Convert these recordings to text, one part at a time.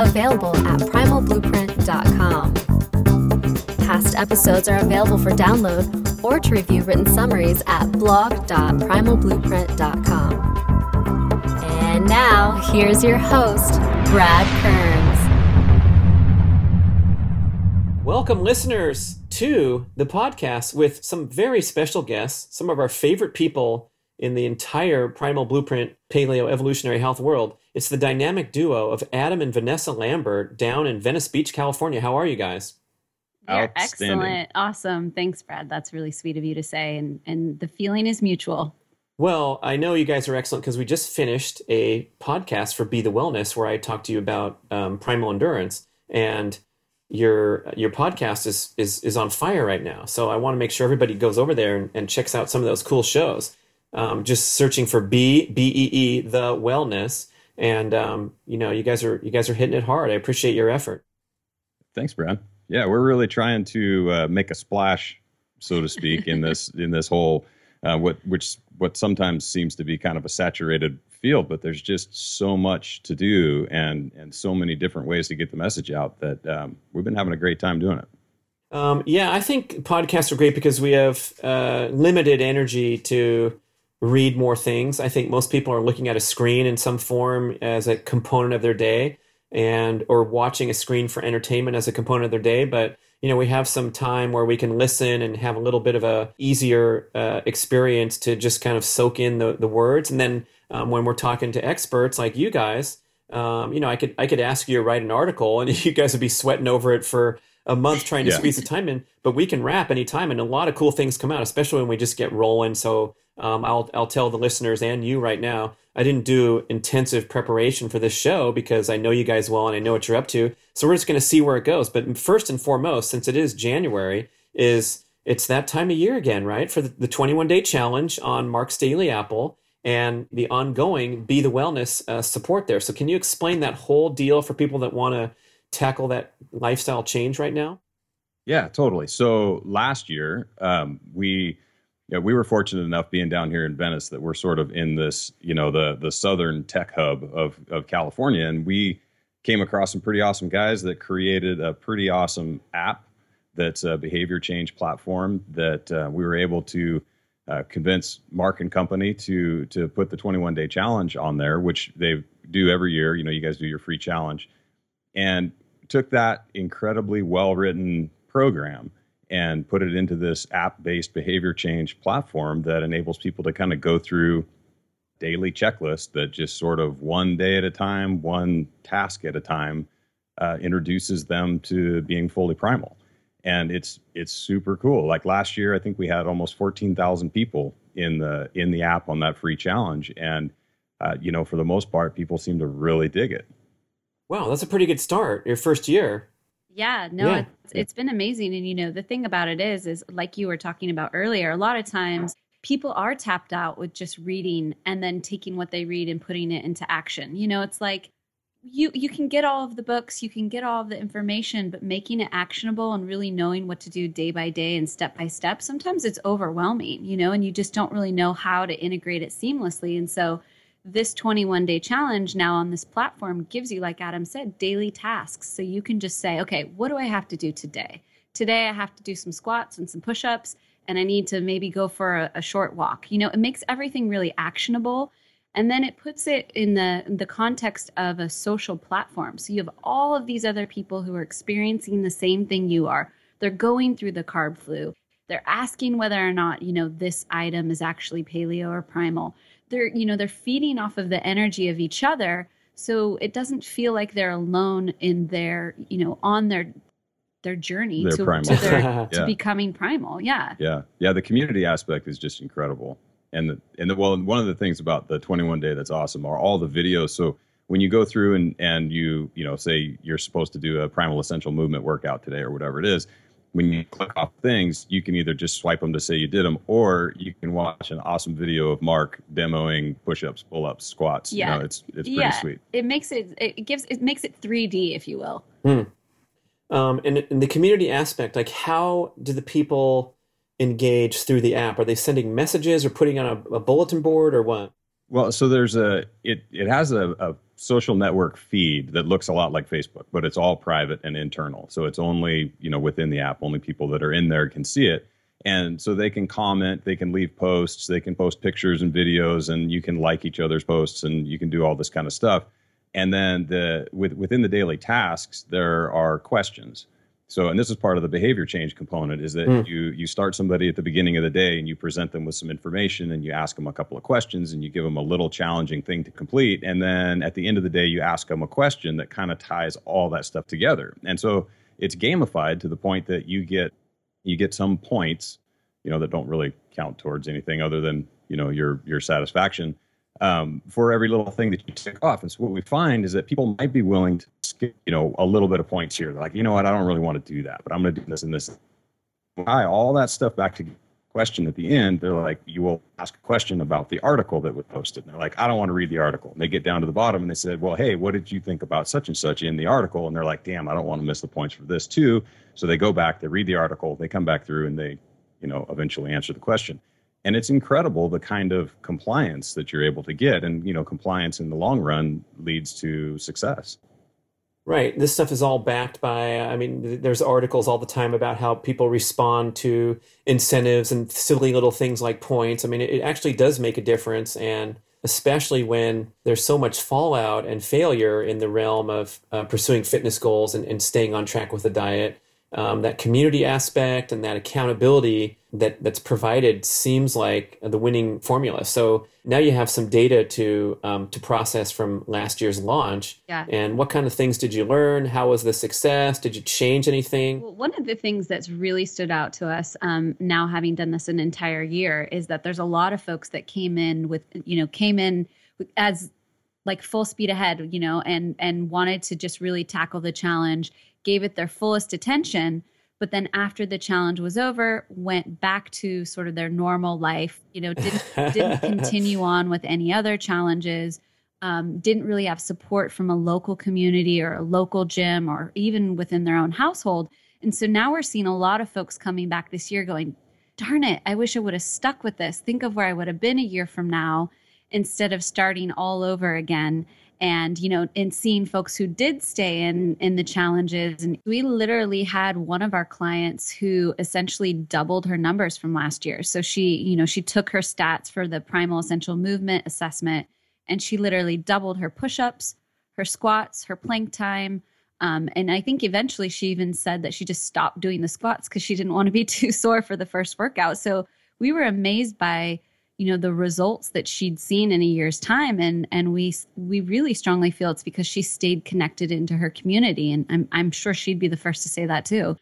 available at primalblueprint.com. Past episodes are available for download or to review written summaries at blog.primalblueprint.com. And now, here's your host, Brad Kearns. Welcome, listeners, to the podcast with some very special guests, some of our favorite people in the entire Primal Blueprint Paleo Evolutionary Health world. It's the dynamic duo of Adam and Vanessa Lambert down in Venice Beach, California. How are you guys? They're excellent. Awesome. Thanks, Brad. That's really sweet of you to say. And, and the feeling is mutual. Well, I know you guys are excellent because we just finished a podcast for Be the Wellness where I talked to you about um, primal endurance. And your your podcast is is is on fire right now. So I want to make sure everybody goes over there and, and checks out some of those cool shows. Um, just searching for B B E E the wellness, and um, you know you guys are you guys are hitting it hard. I appreciate your effort. Thanks, Brad. Yeah, we're really trying to uh, make a splash, so to speak, in this in this whole uh, what which what sometimes seems to be kind of a saturated field, but there's just so much to do and and so many different ways to get the message out that um, we've been having a great time doing it. Um, yeah, I think podcasts are great because we have uh, limited energy to read more things. I think most people are looking at a screen in some form as a component of their day and or watching a screen for entertainment as a component of their day, but you know we have some time where we can listen and have a little bit of a easier uh, experience to just kind of soak in the, the words and then um, when we're talking to experts like you guys um, you know i could i could ask you to write an article and you guys would be sweating over it for a month trying to yeah. squeeze the time in but we can wrap anytime and a lot of cool things come out especially when we just get rolling so um, I'll, I'll tell the listeners and you right now I didn't do intensive preparation for this show because I know you guys well and I know what you're up to. So we're just going to see where it goes. But first and foremost, since it is January, is it's that time of year again, right? For the, 21 day challenge on Mark's Daily Apple and the ongoing Be the Wellness uh, support there. So can you explain that whole deal for people that want to tackle that lifestyle change right now? Yeah, totally. So last year, um, we yeah, we were fortunate enough being down here in Venice that we're sort of in this, you know, the the southern tech hub of of California, and we came across some pretty awesome guys that created a pretty awesome app that's a behavior change platform that uh, we were able to uh, convince Mark and company to to put the 21 day challenge on there, which they do every year. You know, you guys do your free challenge, and took that incredibly well written program and put it into this app based behavior change platform that enables people to kind of go through daily checklists that just sort of one day at a time, one task at a time, uh, introduces them to being fully primal. And it's it's super cool. Like last year, I think we had almost fourteen thousand people in the in the app on that free challenge, and uh, you know, for the most part, people seem to really dig it. Wow, that's a pretty good start. Your first year. Yeah, no, yeah. It's, it's been amazing. And, you know, the thing about it is, is like you were talking about earlier, a lot of times people are tapped out with just reading and then taking what they read and putting it into action. You know, it's like, you you can get all of the books you can get all of the information but making it actionable and really knowing what to do day by day and step by step sometimes it's overwhelming you know and you just don't really know how to integrate it seamlessly and so this 21 day challenge now on this platform gives you, like Adam said, daily tasks. So you can just say, okay, what do I have to do today? Today I have to do some squats and some push ups, and I need to maybe go for a, a, short walk. You know, it makes everything really actionable. And then it puts it in the, in the context of a social platform. So you have all of these other people who are experiencing the same thing you are. They're going through the carb flu. They're asking whether or not, you know, this item is actually paleo or primal they're you know they're feeding off of the energy of each other so it doesn't feel like they're alone in their you know on their their journey their to, primal. to, their, yeah. to becoming primal yeah yeah yeah the community aspect is just incredible and the, and the, well one of the things about the 21 day that's awesome are all the videos so when you go through and and you you know say you're supposed to do a primal essential movement workout today or whatever it is when you click off things you can either just swipe them to say you did them or you can watch an awesome video of mark demoing push-ups pull-ups squats yeah you know, it's it's pretty yeah. sweet It makes it it gives it makes it 3D if you will. Um, and in the community aspect, like how do the people engage through the app? Are they sending messages or putting on a, a bulletin board or what? Well, so there's a it it has a, a social network feed that looks a lot like Facebook, but it's all private and internal. So it's only you know within the app, only people that are in there can see it, and so they can comment, they can leave posts, they can post pictures and videos, and you can like each other's posts, and you can do all this kind of stuff. And then the with, within the daily tasks, there are questions. So, and this is part of the behavior change component is that Mm. you you start somebody at the beginning of the day and you present them with some information and you ask them a couple of questions and you give them a little challenging thing to complete and then at the end of the day you ask them a question that kind of ties all that stuff together. And so it's gamified to the point that you get you get some points, you know, that don't really count towards anything other than you know your your satisfaction um, for every little thing that you tick off. And so what we find is that people might be willing to you know, a little bit of points here. They're like, you know what, I don't really want to do that, but I'm going to do this and this. Tie all that stuff back to question at the end. They're like, you will ask a question about the article that was posted. And they're like, I don't want to read the article. And they get down to the bottom and they said, well, hey, what did you think about such and such in the article? And they're like, damn, I don't want to miss the points for this too. So they go back, they read the article, they come back through and they, you know, eventually answer the question and it's incredible the kind of compliance that you're able to get and you know compliance in the long run leads to success Right. This stuff is all backed by, I mean, there's articles all the time about how people respond to incentives and silly little things like points. I mean, it, it actually does make a difference. And especially when there's so much fallout and failure in the realm of uh, pursuing fitness goals and, and staying on track with the diet, um, that community aspect and that accountability that that's provided seems like the winning formula. So now you have some data to um, to process from last year's launch. Yeah. And what kind of things did you learn? How was the success? Did you change anything? Well, one of the things that's really stood out to us um, now, having done this an entire year, is that there's a lot of folks that came in with, you know, came in as like full speed ahead, you know, and and wanted to just really tackle the challenge, gave it their fullest attention, but then after the challenge was over, went back to sort of their normal life, you know, didn't didn't continue on with any other challenges. Um, didn't really have support from a local community or a local gym or even within their own household. And so now we're seeing a lot of folks coming back this year going, darn it, I wish I would have stuck with this. Think of where I would have been a year from now instead of starting all over again. And, you know, and seeing folks who did stay in in the challenges. And we literally had one of our clients who essentially doubled her numbers from last year. So she, you know, she took her stats for the primal essential movement assessment and she literally doubled her push-ups, her squats, her plank time. Um, and I think eventually she even said that she just stopped doing the squats because she didn't want to be too sore for the first workout. So we were amazed by you know the results that she'd seen in a year's time and and we we really strongly feel it's because she stayed connected into her community and I'm I'm sure she'd be the first to say that too.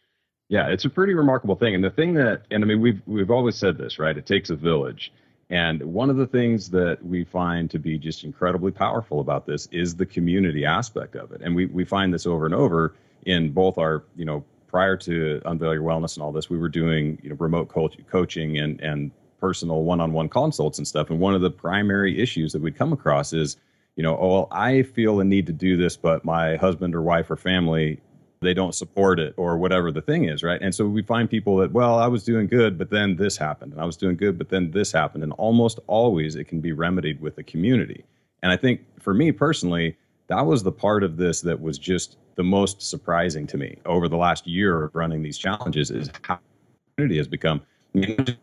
Yeah, it's a pretty remarkable thing. And the thing that, and I mean, we've we've always said this, right? It takes a village. And one of the things that we find to be just incredibly powerful about this is the community aspect of it. And we we find this over and over in both our, you know, prior to Unveil Your Wellness and all this, we were doing you know remote coach, coaching and and personal one-on-one consults and stuff. And one of the primary issues that we'd come across is, you know, oh, well, I feel a need to do this, but my husband or wife or family they don't support it or whatever the thing is, right? And so we find people that, well, I was doing good, but then this happened, and I was doing good, but then this happened, and almost always it can be remedied with the community. And I think for me personally, that was the part of this that was just the most surprising to me over the last year of running these challenges is how community has become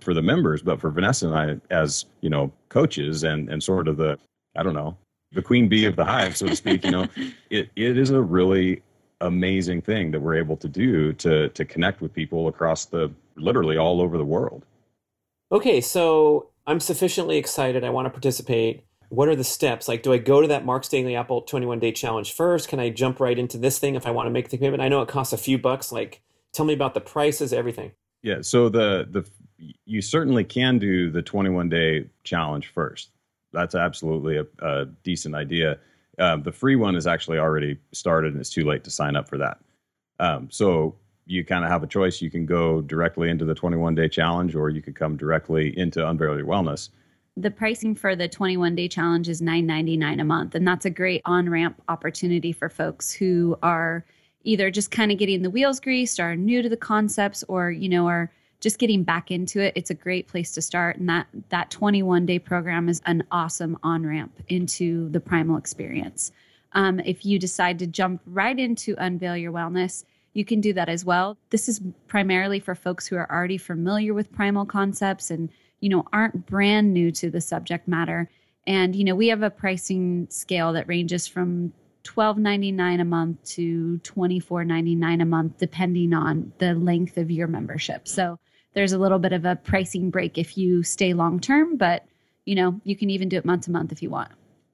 for the members, but for Vanessa and I as you know coaches and and sort of the I don't know the queen bee of the hive, so to speak. You know, it it is a really amazing thing that we're able to do to to connect with people across the literally all over the world. Okay, so I'm sufficiently excited. I want to participate. What are the steps? Like, do I go to that Mark's Daily Apple 21 day challenge first? Can I jump right into this thing if I want to make the commitment? I know it costs a few bucks. Like, tell me about the prices, everything. Yeah, so the the you certainly can do the 21 day challenge first. That's absolutely a, a decent idea. Um, the free one is actually already started, and it's too late to sign up for that. Um, so you kind of have a choice. You can go directly into the 21 day challenge, or you could come directly into Unveil Your Wellness. The pricing for the 21 day challenge is $9.99 a month, and that's a great on ramp opportunity for folks who are either just kind of getting the wheels greased, are new to the concepts, or you know are just getting back into it. It's a great place to start, and that that 21 day program is an awesome on ramp into the primal experience. Um, if you decide to jump right into Unveil Your Wellness, you can do that as well. This is primarily for folks who are already familiar with primal concepts and you know aren't brand new to the subject matter. And you know, we have a pricing scale that ranges from $12.99 a month to $24.99 a month depending on the length of your membership. So there's a little bit of a pricing break if you stay long term, but you know, you can even do it month to month if you want.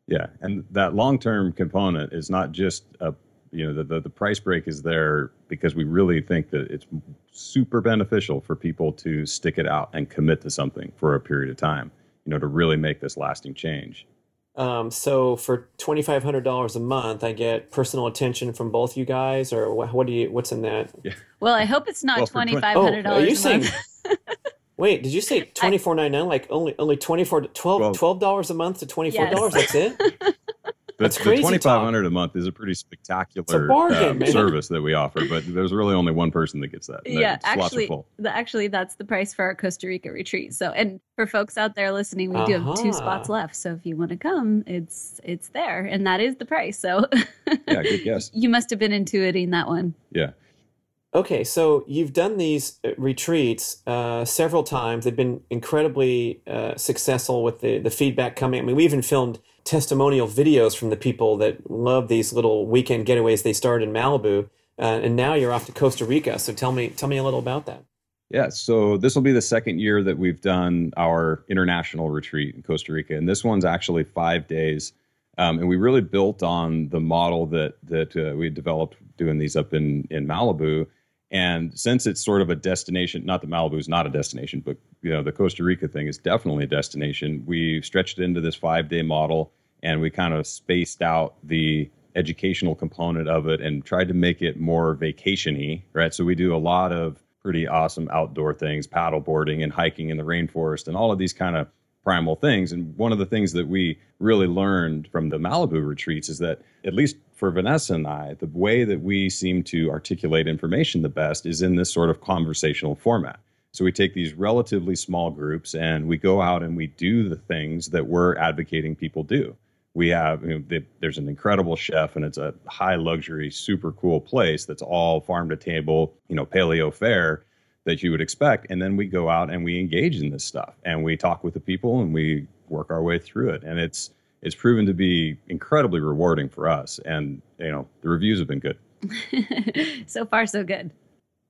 Yeah, and that long-term component is not just a you know the, the, the price break is there because we really think that it's super beneficial for people to stick it out and commit to something for a period of time you know to really make this lasting change um, so for twenty five hundred dollars a month, I get personal attention from both you guys, or what, what do you? What's in that? Yeah. Well, I hope it's not well, twenty five hundred dollars. Oh, are you saying? Wait, did you say twenty four ninety nine? Like only only twenty four twelve dollars a month to twenty four dollars? Yes. That's it. That's crazy. Twenty five hundred a month is a pretty spectacular a bargain, um, service that we offer, but there's really only one person that gets that. yeah, actually, the, actually, that's the price for our Costa Rica retreat. So, and for folks out there listening, we uh-huh. do have two uh-huh. spots left. So, if you want to come, it's it's there, and that is the price. So, yeah, good guess. You must have been intuiting that one. Yeah. Okay, so you've done these uh, retreats uh, several times. They've been incredibly uh, successful with the, the feedback coming. I mean, we even filmed testimonial videos from the people that love these little weekend getaways they started in Malibu, uh, and now you're off to Costa Rica. So tell me, tell me a little about that. Yeah, so this will be the second year that we've done our international retreat in Costa Rica, and this one's actually five days. Um, and we really built on the model that that uh, we developed doing these up in in Malibu and since it's sort of a destination, not that Malibu is not a destination, but you know the Costa Rica thing is definitely a destination. We stretched it into this five day model, and we kind of spaced out the educational component of it and tried to make it more vacationy, right? So we do a lot of pretty awesome outdoor things, paddle boarding and hiking in the rainforest, and all of these kind of primal things. And one of the things that we really learned from the Malibu retreats is that, at least for Vanessa and I, the way that we seem to articulate information the best is in this sort of conversational format. So we take these relatively small groups and we go out and we do the things that we're advocating people do. We have, you know, there's an incredible chef and it's a high luxury, super cool place that's all farm to table, you know, paleo fare that you would expect. And then we go out and we engage in this stuff and we talk with the people and we work our way through it. And it's it's proven to be incredibly rewarding for us. And you know, the reviews have been good. so far, so good.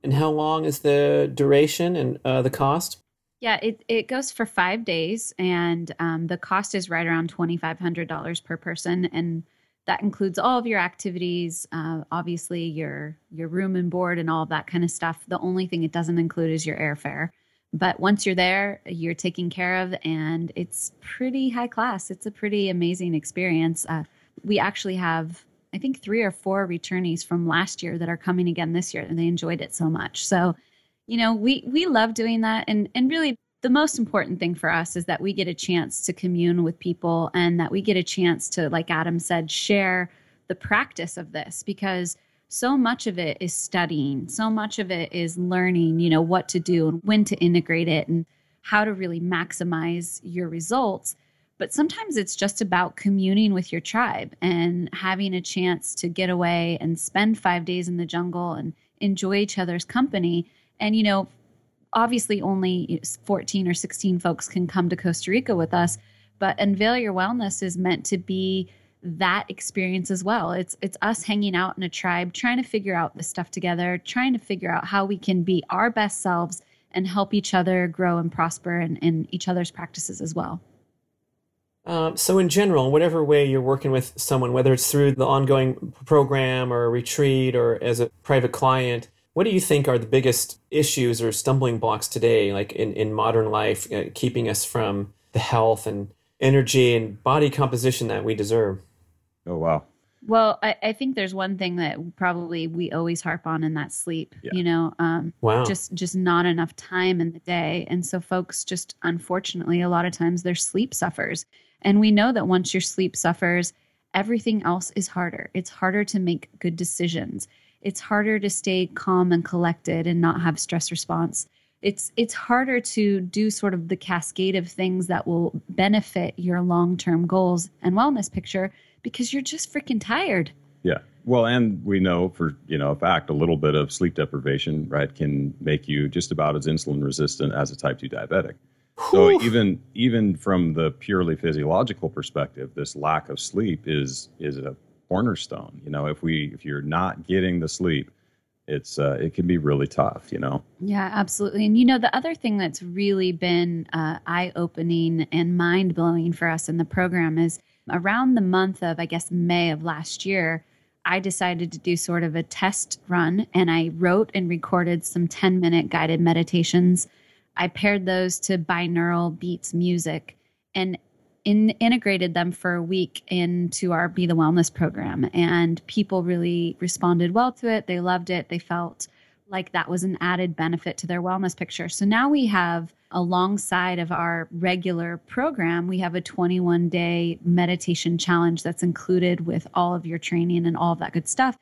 And how long is the duration and uh, the cost? Yeah, it, it goes for five days, and um, the cost is right around twenty five hundred dollars per person. And that includes all of your activities uh, obviously your your room and board and all of that kind of stuff. The only thing it doesn't include is your airfare. But once you're there you're taken care of and it's pretty high class. It's a pretty amazing experience. Uh, we actually have i think three or four returnees from last year that are coming again this year and they enjoyed it so much. So you know we we love doing that and and really the most important thing for us is that we get a chance to commune with people and that we get a chance to, like Adam said, share the practice of this because so much of it is studying, so much of it is learning, you know, what to do and when to integrate it and how to really maximize your results. But sometimes it's just about communing with your tribe and having a chance to get away and spend five days in the jungle and enjoy each other's company. And, you know, obviously only 14 or 16 folks can come to Costa Rica with us, but Unveil Your Wellness is meant to be that experience as well. It's it's us hanging out in a tribe, trying to figure out this stuff together, trying to figure out how we can be our best selves and help each other grow and prosper in, in each other's practices as well. Um, so, in general, whatever way you're working with someone, whether it's through the ongoing program or a retreat or as a private client, what do you think are the biggest issues or stumbling blocks today, like in, in modern life, uh, keeping us from the health and energy and body composition that we deserve? Oh wow. Well, I, I, think there's one thing that probably we always harp on, and that's sleep. Yeah. You know, um, wow. just just not enough time in the day, and so folks just unfortunately a lot of times their sleep suffers, and we know that once your sleep suffers, everything else is harder. It's harder to make good decisions. It's harder to stay calm and collected and not have stress response. It's it's harder to do sort of the cascade of things that will benefit your long-term goals and wellness picture because you're just freaking tired. Yeah. Well, and we know for, you know, a fact, a little bit of sleep deprivation, right, can make you just about as insulin resistant as a type 2 diabetic. So even even from the purely physiological perspective, this lack of sleep is is a cornerstone. You know, if we if you're not getting the sleep, it's uh, it can be really tough. You know. Yeah, absolutely. And you know, the other thing that's really been uh, eye opening and mind blowing for us in the program is around the month of I guess May of last year. I decided to do sort of a test run and I wrote and recorded some 10 minute guided meditations. I paired those to binaural beats music and in, integrated them for a week into our Be the Wellness program. And people really responded well to it. They loved it. They felt like that was an added benefit to their wellness picture. So now we have, alongside of our regular program, we have a 21 day meditation challenge that's included with all of your training and all of that good stuff.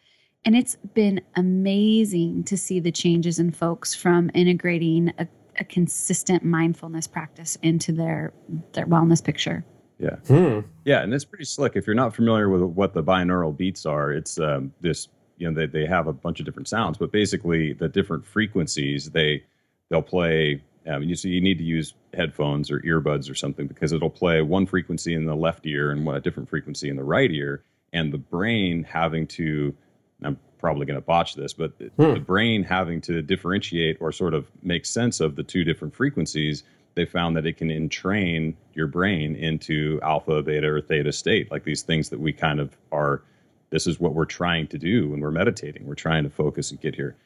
And it's been amazing to see the changes in folks from integrating a, a consistent mindfulness practice into their their wellness picture. Yeah. Hmm. Yeah, and it's pretty slick. If you're not familiar with what the binaural beats are, it's um, this. You know, they, they have a bunch of different sounds, but basically the different frequencies they they'll play. Um, you see, you need to use headphones or earbuds or something because it'll play one frequency in the left ear and a different frequency in the right ear, and the brain having to. I'm probably going to botch this, but hmm. the brain having to differentiate or sort of make sense of the two different frequencies they found that it can entrain your brain into alpha, beta, or theta state, like these things that we kind of are. This is what we're trying to do when we're meditating. We're trying to focus and get here,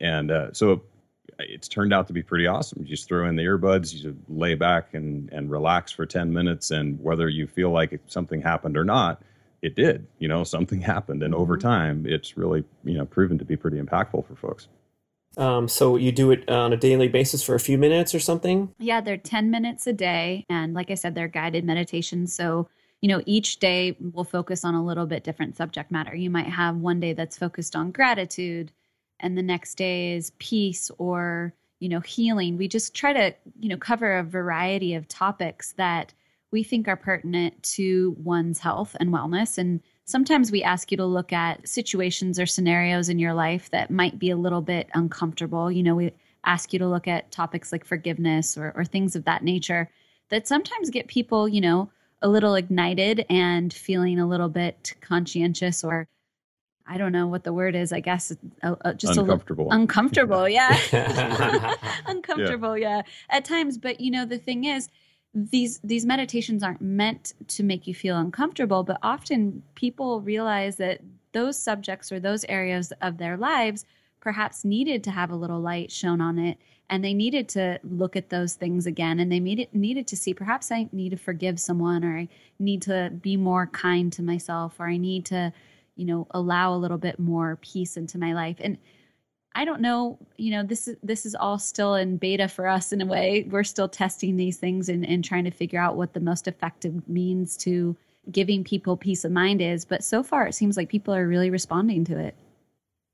and uh, so it's turned out to be pretty awesome. You just throw in the earbuds, you lay back and and relax for ten minutes, and whether you feel like something happened or not, it did. You know, something happened, and over mm-hmm. time, it's really you know proven to be pretty impactful for folks. Um, so you do it on a daily basis for a few minutes or something? Yeah, they're 10 minutes a day. And like I said, they're guided meditations. So, you know, each day we'll focus on a little bit different subject matter. You might have one day that's focused on gratitude, and the next day is peace or, you know, healing. We just try to, you know, cover a variety of topics that we think are pertinent to one's health and wellness. And sometimes we ask you to look at situations or scenarios in your life that might be a little bit uncomfortable. You know, we ask you to look at topics like forgiveness or, or things of that nature that sometimes get people, you know, a little ignited and feeling a little bit conscientious or I don't know what the word is. I guess uh, uh, just uncomfortable. a little uncomfortable. Yeah, uncomfortable. Yeah. yeah, at times. But you know, the thing is, these these meditations aren't meant to make you feel uncomfortable but often people realize that those subjects or those areas of their lives perhaps needed to have a little light shown on it and they needed to look at those things again and they needed needed to see perhaps I need to forgive someone or I need to be more kind to myself or I need to you know allow a little bit more peace into my life. And I don't know, you know, this is this is all still in beta for us in a way. We're still testing these things and, and trying to figure out what the most effective means to giving people peace of mind is. But so far it seems like people are really responding to it.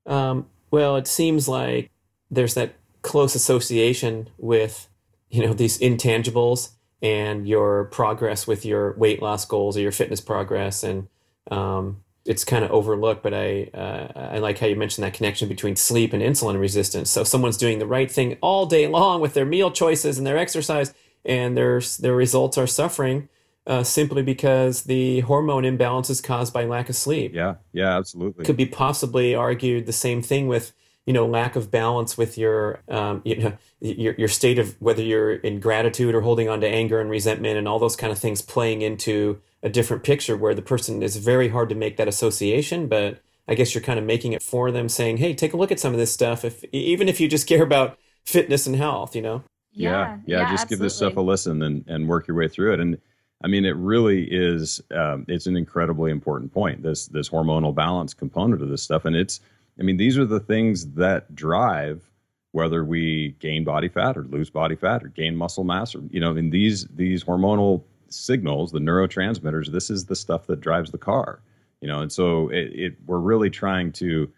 Um, well, it seems like there's that close association with, you know, these intangibles and your progress with your weight loss goals or your fitness progress and um, it's kind of overlooked, but I uh, I like how you mentioned that connection between sleep and insulin resistance. So someone's doing the right thing all day long with their meal choices and their exercise, and their their results are suffering uh, simply because the hormone imbalance is caused by lack of sleep. Yeah, yeah, absolutely. Could be possibly argued the same thing with you know lack of balance with your um, you know your your state of whether you're in gratitude or holding on to anger and resentment and all those kind of things playing into a different picture where the person is very hard to make that association, but I guess you're kind of making it for them, saying, "Hey, take a look at some of this stuff." If even if you just care about fitness and health, you know. Yeah, yeah, yeah just absolutely. give this stuff a listen and and work your way through it. And I mean, it really is. Um, it's an incredibly important point. This this hormonal balance component of this stuff, and it's. I mean, these are the things that drive whether we gain body fat or lose body fat or gain muscle mass, or you know, in these these hormonal signals, the neurotransmitters. This is the stuff that drives the car. You know, and so it, it we're really trying to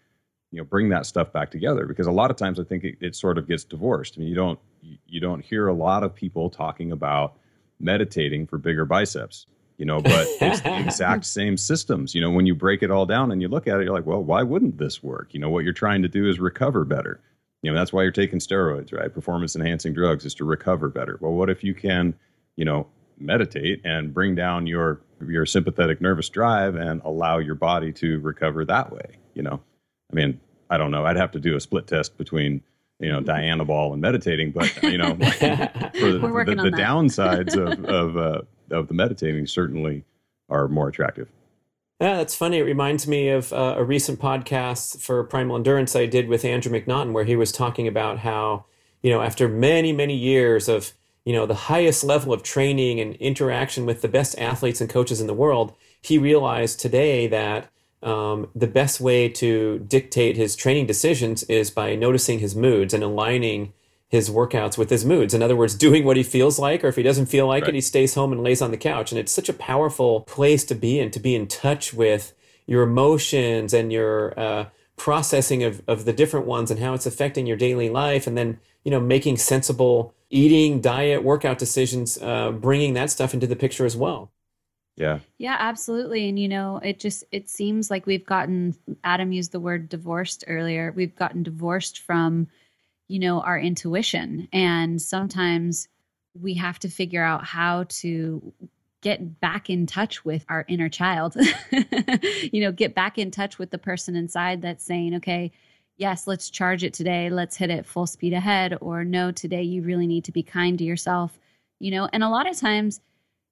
you know bring that stuff back together because a lot of times I think it, it sort of gets divorced. I mean, you don't you don't hear a lot of people talking about meditating for bigger biceps, you know, but it's the exact same systems. You know, when you break it all down and you look at it, you're like, well, why wouldn't this work? You know, what you're trying to do is recover better. You know, that's why you're taking steroids, right? Performance enhancing drugs is to recover better. Well, what if you can, you know, meditate and bring down your your sympathetic nervous drive and allow your body to recover that way, you know? I mean, I don't know. I'd have to do a split test between you know Dianabol and meditating, but you know, for the, the, the downsides of of uh, of the meditating certainly are more attractive. Yeah, that's funny. It reminds me of uh, a recent podcast for Primal Endurance I did with Andrew McNaughton, where he was talking about how you know after many many years of you know the highest level of training and interaction with the best athletes and coaches in the world, he realized today that um, the best way to dictate his training decisions is by noticing his moods and aligning his workouts with his moods. In other words, doing what he feels like, or if he doesn't feel like right. it, he stays home and lays on the couch. And it's such a powerful place to be in, to be in touch with your emotions and your uh, processing of, of the different ones and how it's affecting your daily life. And then, you know, making sensible eating, diet, workout decisions, uh, bringing that stuff into the picture as well. Yeah. Yeah, absolutely. And you know, it just it seems like we've gotten Adam used the word divorced earlier. We've gotten divorced from, you know, our intuition. And sometimes we have to figure out how to get back in touch with our inner child. you know, get back in touch with the person inside that's saying, okay, yes, let's charge it today. Let's hit it full speed ahead. Or no, today you really need to be kind to yourself. You know, and a lot of times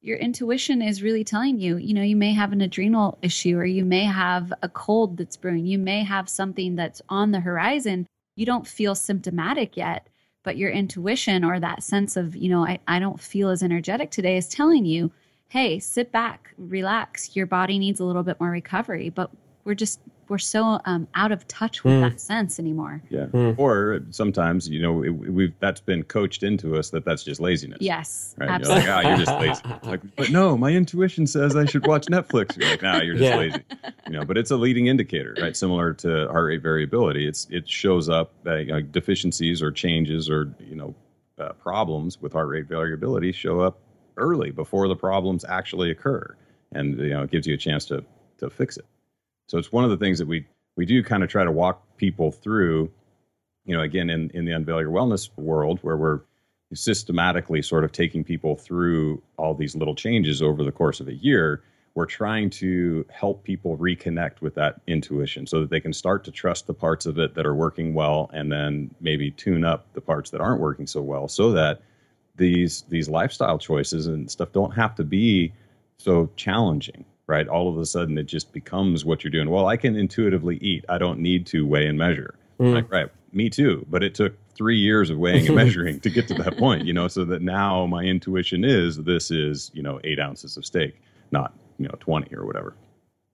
your intuition is really telling you, you know, you may have an adrenal issue or you may have a cold that's brewing. You may have something that's on the horizon. You don't feel symptomatic yet, but your intuition or that sense of, you know, I, I don't feel as energetic today is telling you, hey, sit back, relax. Your body needs a little bit more recovery. But we're just we're so um, out of touch with mm. that sense anymore. Yeah. Mm. Or sometimes, you know, it, we've that's been coached into us that that's just laziness. Yes. Right. Absolutely. You're like, oh, you're just lazy. like, but no, my intuition says I should watch Netflix. You're like, nah, you're just yeah. lazy. You know, but it's a leading indicator, right? Similar to heart rate variability. It's it shows up uh, deficiencies or changes or you know uh, problems with heart rate variability show up early before the problems actually occur, and you know it gives you a chance to to fix it. So it's one of the things that we we do kind of try to walk people through. You know, again, in in the Unveil Your Wellness world, where we're systematically sort of taking people through all these little changes over the course of a year we're trying to help people reconnect with that intuition so that they can start to trust the parts of it that are working well and then maybe tune up the parts that aren't working so well so that these these lifestyle choices and stuff don't have to be so challenging right? All of a sudden, it just becomes what you're doing. Well, I can intuitively eat. I don't need to weigh and measure. Mm. Like, right. Me too. But it took three years of weighing and measuring to get to that point, you know, so that now my intuition is this is, you know, eight ounces of steak, not, you know, 20 or whatever.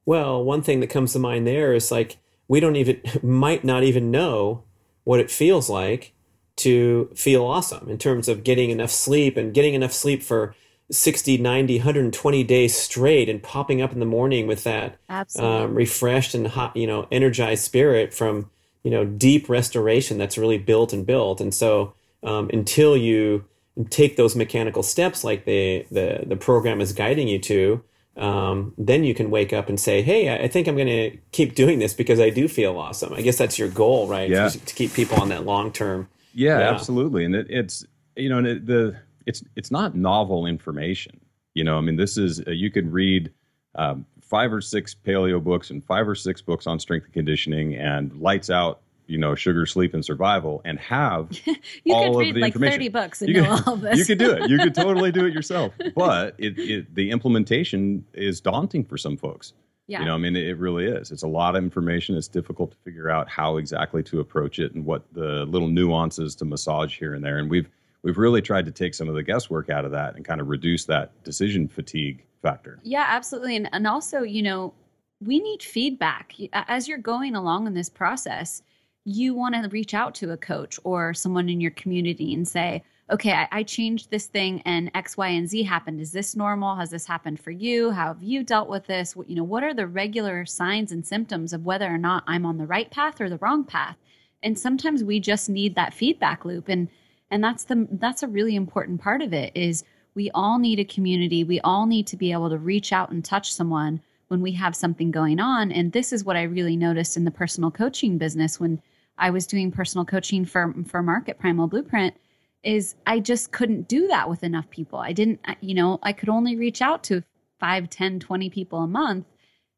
Well, one thing that comes to mind there is like, we don't even, might not even know what it feels like to feel awesome in terms of getting enough sleep and getting enough sleep for 60, 90, 120 days straight and popping up in the morning with that um, refreshed and hot, you know, energized spirit from, you know, deep restoration that's really built and built. And so um, until you take those mechanical steps like the, the, the program is guiding you to, um, then you can wake up and say, Hey, I think I'm going to keep doing this because I do feel awesome. I guess that's your goal, right? Yeah. To, to keep people on that long term. Yeah, yeah, absolutely. And it, it's, you know, and it, the, it's it's not novel information. You know, I mean, this is uh, you could read um, five or six paleo books and five or six books on strength and conditioning and lights out you know sugar sleep and survival and have you all could of read the like information. 30 books and you know could, all this. you could do it. You could totally do it yourself. But it, it the implementation is daunting for some folks. Yeah. you know i mean it really is. It's a lot of information. It's difficult to figure out how exactly to approach it and what the little nuances to massage here and there. And we've we've really tried to take some of the guesswork out of that and kind of reduce that decision fatigue factor. Yeah, absolutely. And, and also, you know, we need feedback as you're going along in this process. You want to reach out to a coach or someone in your community and say, okay, I, I, changed this thing and X, Y, and Z happened. Is this normal? Has this happened for you? How have you dealt with this? What, you know, what are the regular signs and symptoms of whether or not I'm on the right path or the wrong path? And sometimes we just need that feedback loop. And and that's the that's a really important part of it is we all need a community. We all need to be able to reach out and touch someone when we have something going on. And this is what I really noticed in the personal coaching business when I was doing personal coaching for for Market Primal Blueprint is I just couldn't do that with enough people. I didn't, you know, I could only reach out to 5, 10, 20 people a month.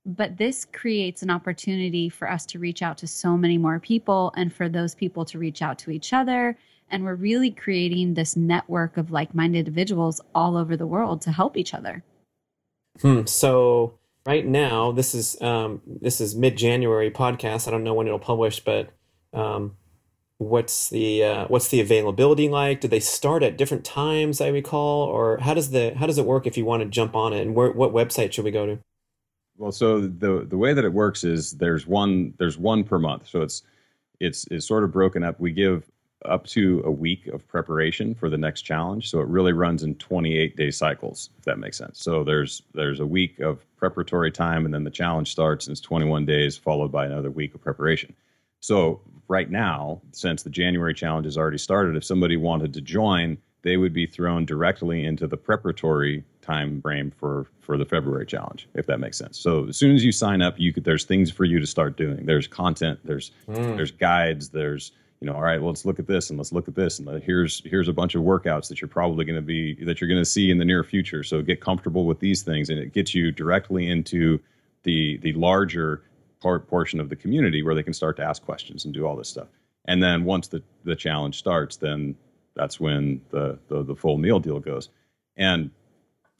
But this creates an opportunity for us to reach out to so many more people and for those people to reach out to each other. And we're really creating this network of like minded individuals all over the world to help each other. Hmm. So right now, this is um, this is mid January podcast. I don't know when it'll publish, but um, what's the uh, what's the availability like? Do they start at different times? I recall, or how does the how does it work if you want to jump on it? And where, what website should we go to? Well, so the the way that it works is there's one there's one per month. So it's it's it's sort of broken up. We give up to a week of preparation for the next challenge. So it really runs in 28 day cycles, if that makes sense. So there's there's a week of preparatory time, and then the challenge starts, and it's 21 days followed by another week of preparation. So right now, since the January challenge has already started, if somebody wanted to join, they would be thrown directly into the preparatory time frame for for the February challenge, if that makes sense. So as soon as you sign up, you could there's things for you to start doing. There's content, there's mm. there's guides, there's you know, all right, well, let's look at this and let's look at this and here's here's a bunch of workouts that you're probably going to be that you're going to see in the near future. So get comfortable with these things, and it gets you directly into the the larger part portion of the community where they can start to ask questions and do all this stuff. And then once the, the challenge starts, then that's when the, the, the full meal deal goes. And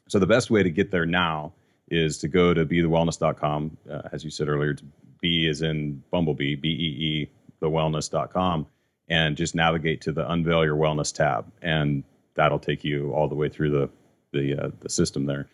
so the best way to get there now is to go to beethewellness.com. Uh, as you said earlier, it's B is in Bumblebee, B E E, thewellness.com, and just navigate to the Unveil Your Wellness tab. And that'll take you all the way through the, the, uh, the system there.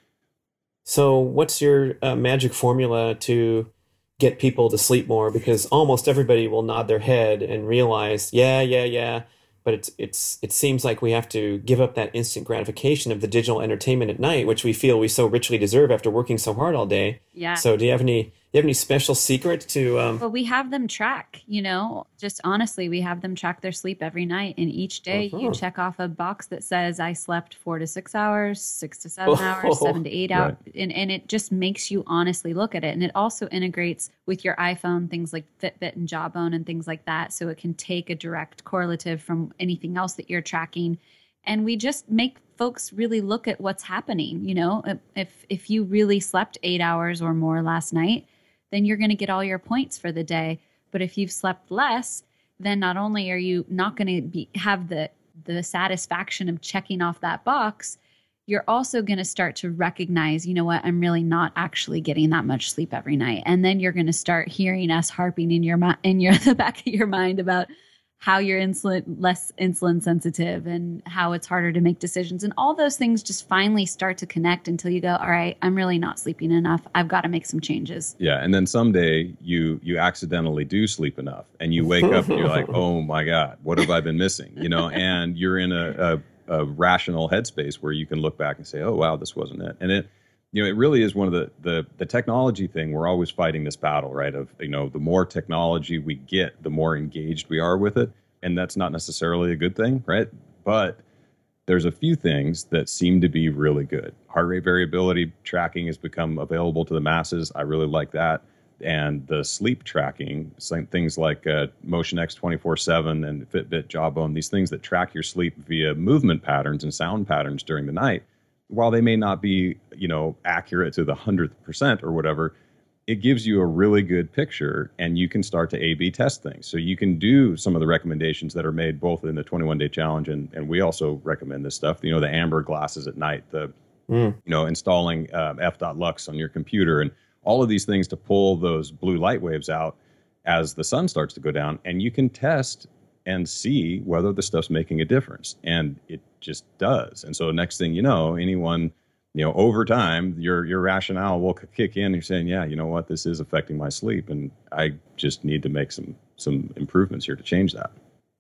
So, what's your uh, magic formula to get people to sleep more because almost everybody will nod their head and realize, yeah, yeah, yeah. But it's it's it seems like we have to give up that instant gratification of the digital entertainment at night, which we feel we so richly deserve after working so hard all day. Yeah. So do you have any you have any special secret to um well we have them track you know just honestly we have them track their sleep every night and each day uh-huh. you check off a box that says i slept four to six hours six to seven oh, hours seven to eight right. hours and, and it just makes you honestly look at it and it also integrates with your iphone things like fitbit and jawbone and things like that so it can take a direct correlative from anything else that you're tracking and we just make folks really look at what's happening you know if if you really slept eight hours or more last night then you're going to get all your points for the day. But if you've slept less, then not only are you not going to be have the the satisfaction of checking off that box, you're also going to start to recognize, you know what, I'm really not actually getting that much sleep every night. And then you're going to start hearing us harping in your in your the back of your mind about how you're insulin less insulin sensitive and how it's harder to make decisions. And all those things just finally start to connect until you go all right i'm really not sleeping enough. I've got to make some changes. Yeah and then someday you you accidentally do sleep enough and you wake up and you're like oh my god what have i been missing? You know and you're in a, a, a rational headspace where you can look back and say oh wow this wasn't it. And it you know, it really is one of the, the the technology thing. We're always fighting this battle, right? Of you know, the more technology we get, the more engaged we are with it, and that's not necessarily a good thing, right? But there's a few things that seem to be really good. Heart rate variability tracking has become available to the masses. I really like that. And the sleep tracking, things like uh, Motion X 24 7 and Fitbit Jawbone, these things that track your sleep via movement patterns and sound patterns during the night, while they may not be, you know, accurate to the hundredth percent or whatever, it gives you a really good picture and you can start to A B test things. So you can do some of the recommendations that are made both in the 21 day challenge and, and we also recommend this stuff, you know, the amber glasses at night, the, mm. you know, installing uh, f.lux on your computer and all of these things to pull those blue light waves out as the sun starts to go down. And you can test and see whether the stuff's making a difference. And it just does. And so next thing you know, anyone, you know, over time, your your rationale will kick in. You're saying, yeah, you know what, this is affecting my sleep, and I just need to make some some improvements here to change that.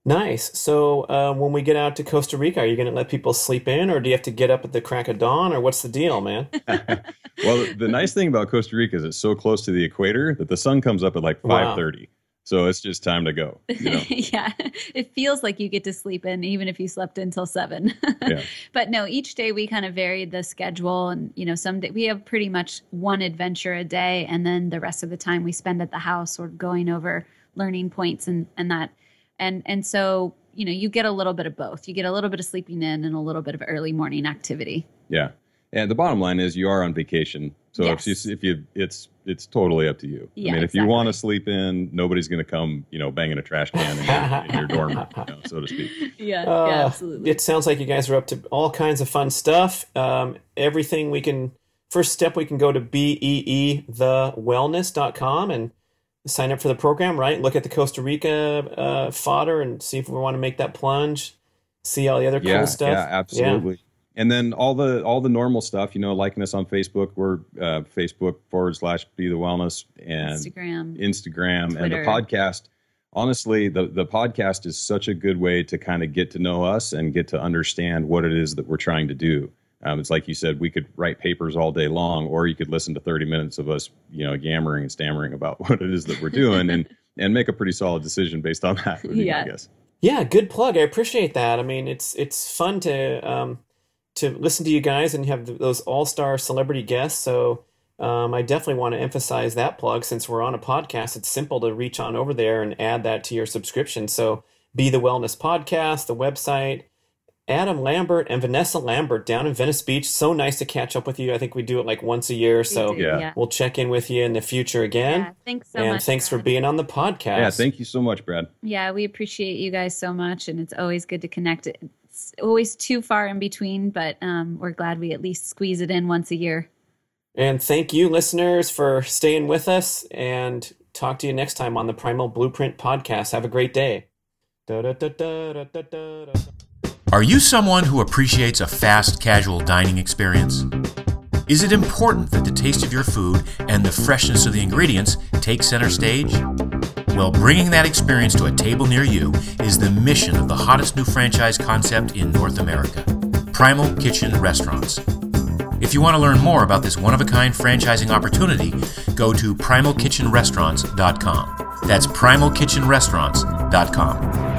Nice. So uh, when we get out to Costa Rica, are you going to let people sleep in, or do you have to get up at the crack of dawn, or what's the deal, man? well, the nice thing about Costa Rica is it's so close to the equator that the sun comes up at like five thirty. Wow. So it's just time to go. You know? yeah, it feels like you get to sleep in even if you slept until seven. yeah. But no, each day we kind of varied the schedule, and you know, some day we have pretty much one adventure a day, and then the rest of the time we spend at the house, or going over learning points and and that, and and so you know, you get a little bit of both. You get a little bit of sleeping in and a little bit of early morning activity. Yeah, and the bottom line is you are on vacation, so yes. if you if you it's it's totally up to you. Yeah, I mean, if exactly. you want to sleep in, nobody's going to come, you know, banging a trash can in your, in your dorm, you know, so to speak. Yeah, uh, yeah, absolutely. It sounds like you guys are up to all kinds of fun stuff. Um, everything we can. First step, we can go to beethewellness.com and sign up for the program. Right, look at the Costa Rica uh, fodder and see if we want to make that plunge. See all the other yeah, cool stuff. Yeah, absolutely. Yeah and then all the all the normal stuff you know liking us on facebook we're uh, facebook forward slash be the wellness and instagram. Instagram Twitter. and the podcast. Honestly the the podcast is such a good way to kind of get to know us and get to understand what it is that we're trying to do. Um, it's like you said we could write papers all day long or you could listen to 30 minutes of us you know yammering and stammering about what it is that we're doing and and make a pretty solid decision based on that yeah. i guess. Yeah good plug. I appreciate that. I mean it's it's fun to um to listen to you guys and you have those all star celebrity guests. So um, I definitely want to emphasize that plug since we're on a podcast. It's simple to reach on over there and add that to your subscription. So Bee the Wellness Podcast, the website. Adam Lambert and Vanessa Lambert down in Venice Beach. So nice to catch up with you. I think we do it like once a year. So do, yeah. we'll check in with you in the future again. Yeah, thanks so and much. And thanks Brad. for being on the podcast. Yeah, thank you so much, Brad. Yeah, we appreciate you guys so much. And it's always good to connect it's always too far in between, but um, we're glad we at least squeeze it in once a year. And thank you, listeners, for staying with us. And talk to you next time on the Primal Blueprint podcast. Have a great day. Are you someone who appreciates a fast, casual dining experience? Is it important that the taste of your food and the freshness of the ingredients take center stage? Well, bringing that experience to a table near you is the mission of the hottest new franchise concept in North America Primal Kitchen Restaurants. If you want to learn more about this one of a kind franchising opportunity, go to primalkitchenrestaurants.com. That's primalkitchenrestaurants.com.